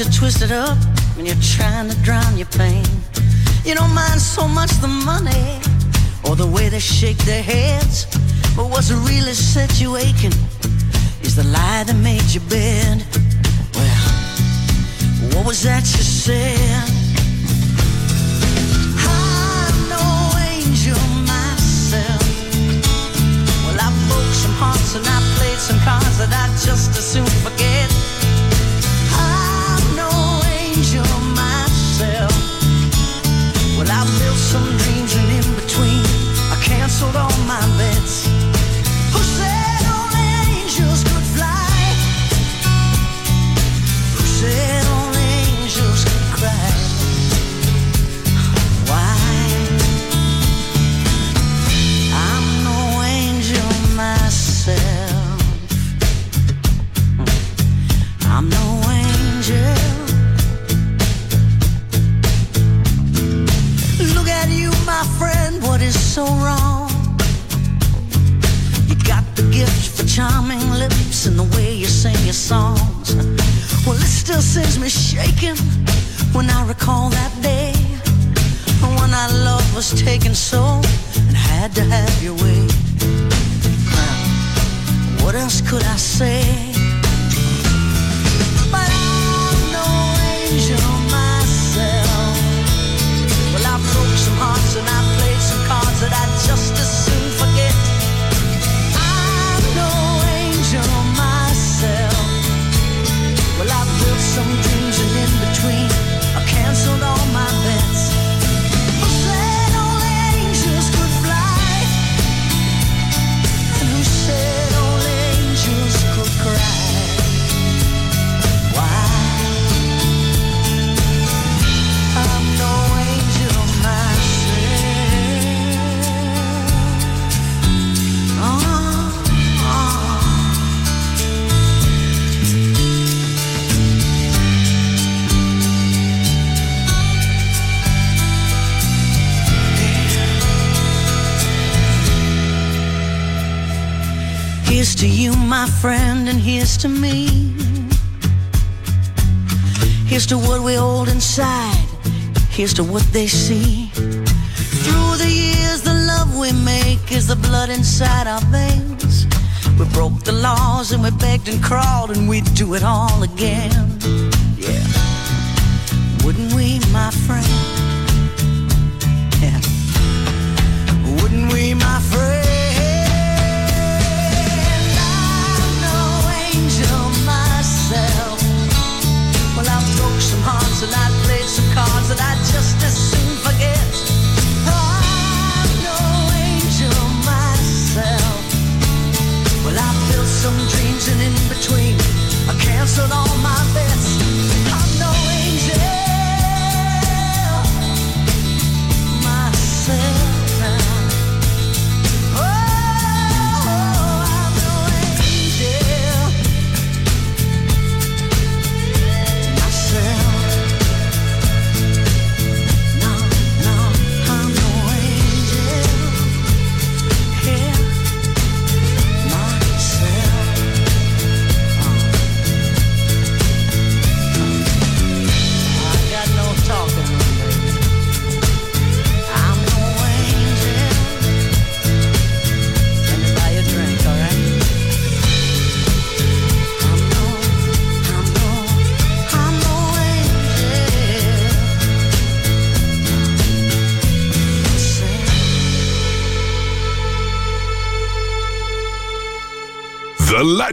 You twisted up when you're trying to drown your pain. You don't mind so much the money or the way they shake their heads. But what's really set you aching is the lie that made you bend. Well, what was that you said? I'm no angel myself. Well, I broke some hearts and I played some cards that I just as soon forget. So wrong. You got the gift for charming lips and the way you sing your songs. Well, it still sends me shaking when I recall that day when our love was taken so and had to have your way. what else could I say? To you, my friend, and here's to me. Here's to what we hold inside. Here's to what they see. Through the years, the love we make is the blood inside our veins. We broke the laws and we begged and crawled, and we'd do it all again.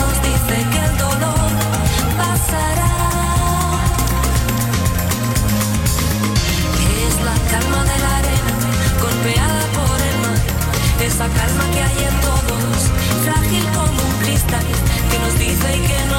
Nos dice que todo pasará, que es la calma de la arena, golpeada por el mar, esa calma que hay en todos, frágil como un cristal que nos dice que no.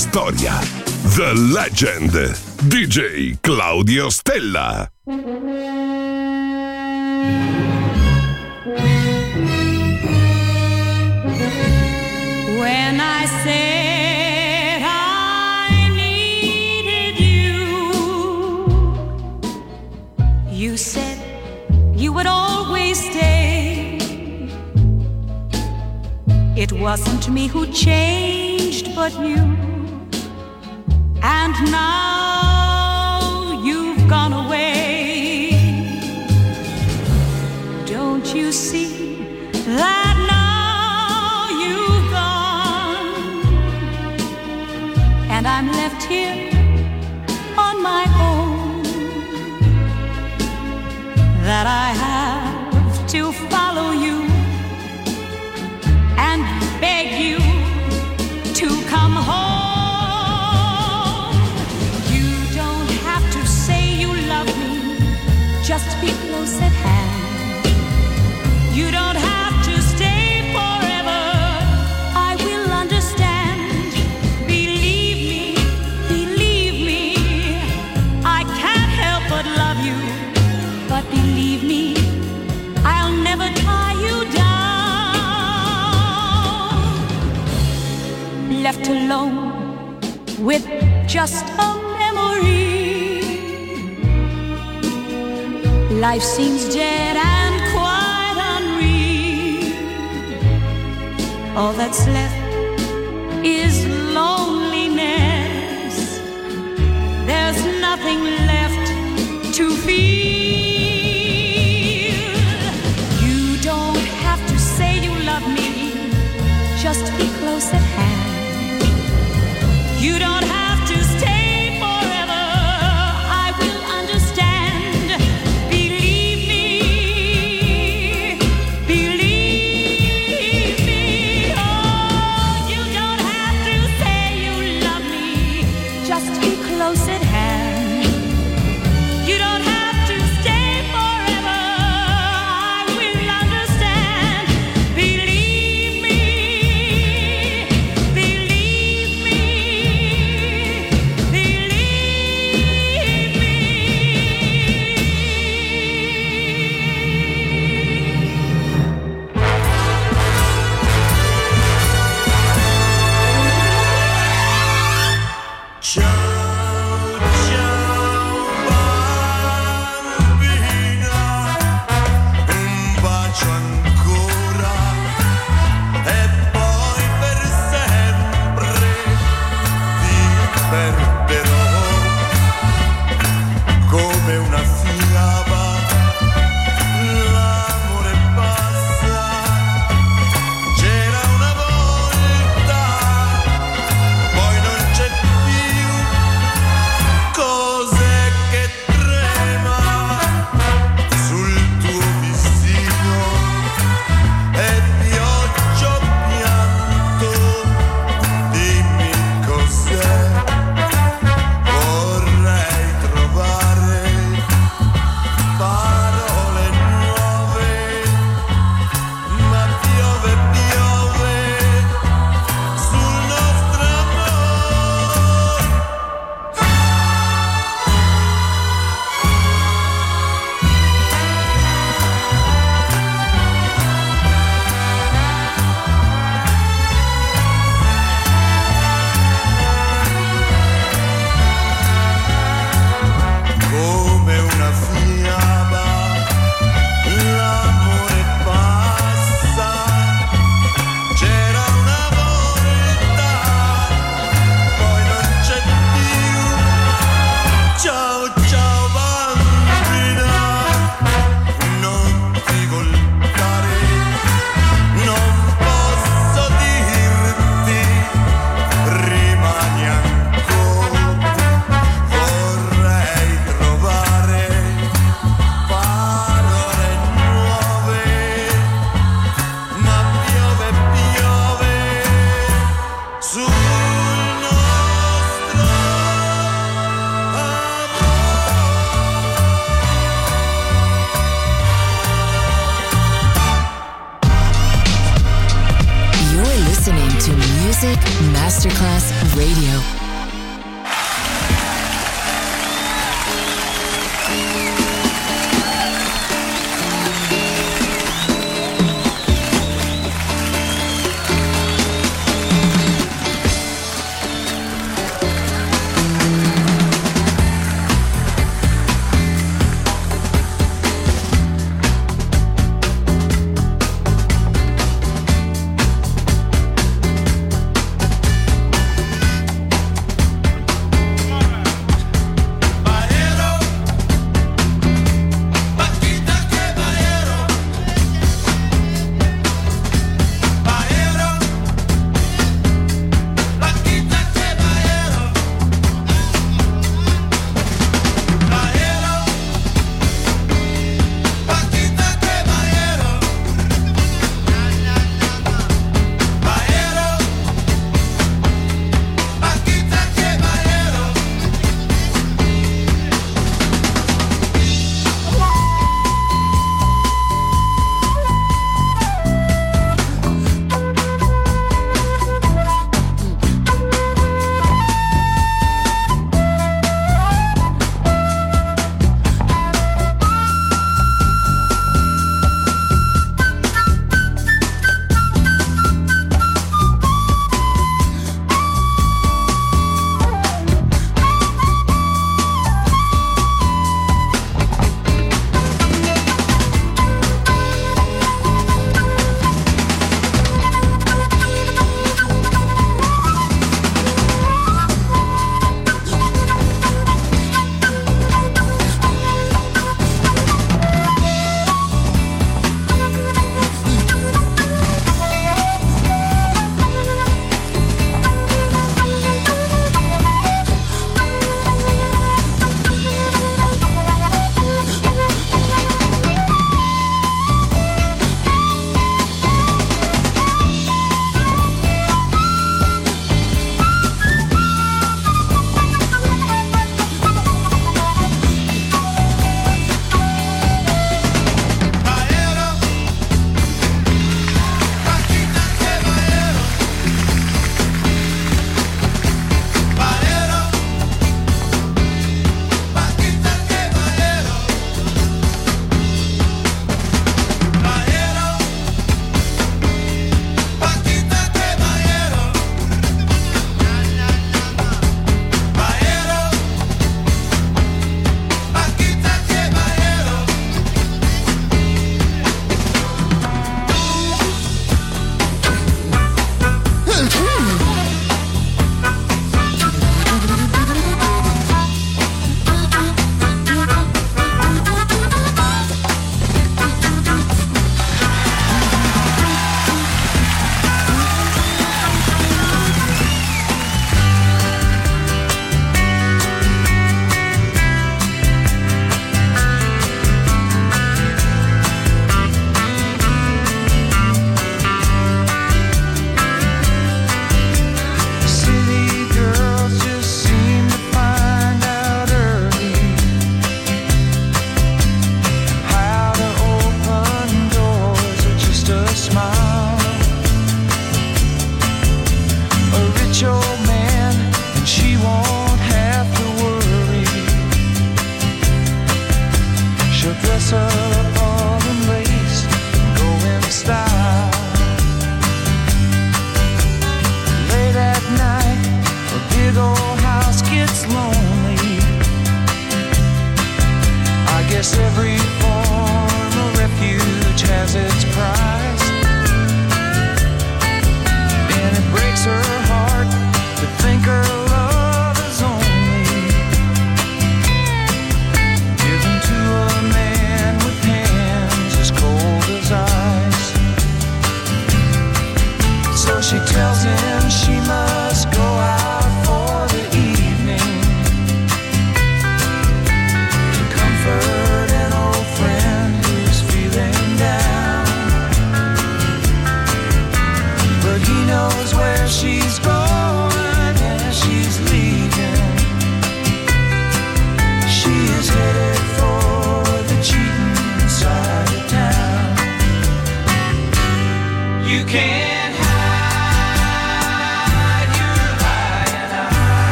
storia. The Legend. DJ Claudio Stella. When I say You said you would always stay. It wasn't me who changed, but you. And now you've gone away. Don't you see that now you've gone? And I'm left here on my own. That I have to alone with just a memory. Life seems dead and quite unreal. All that's left is loneliness. There's nothing left to feel.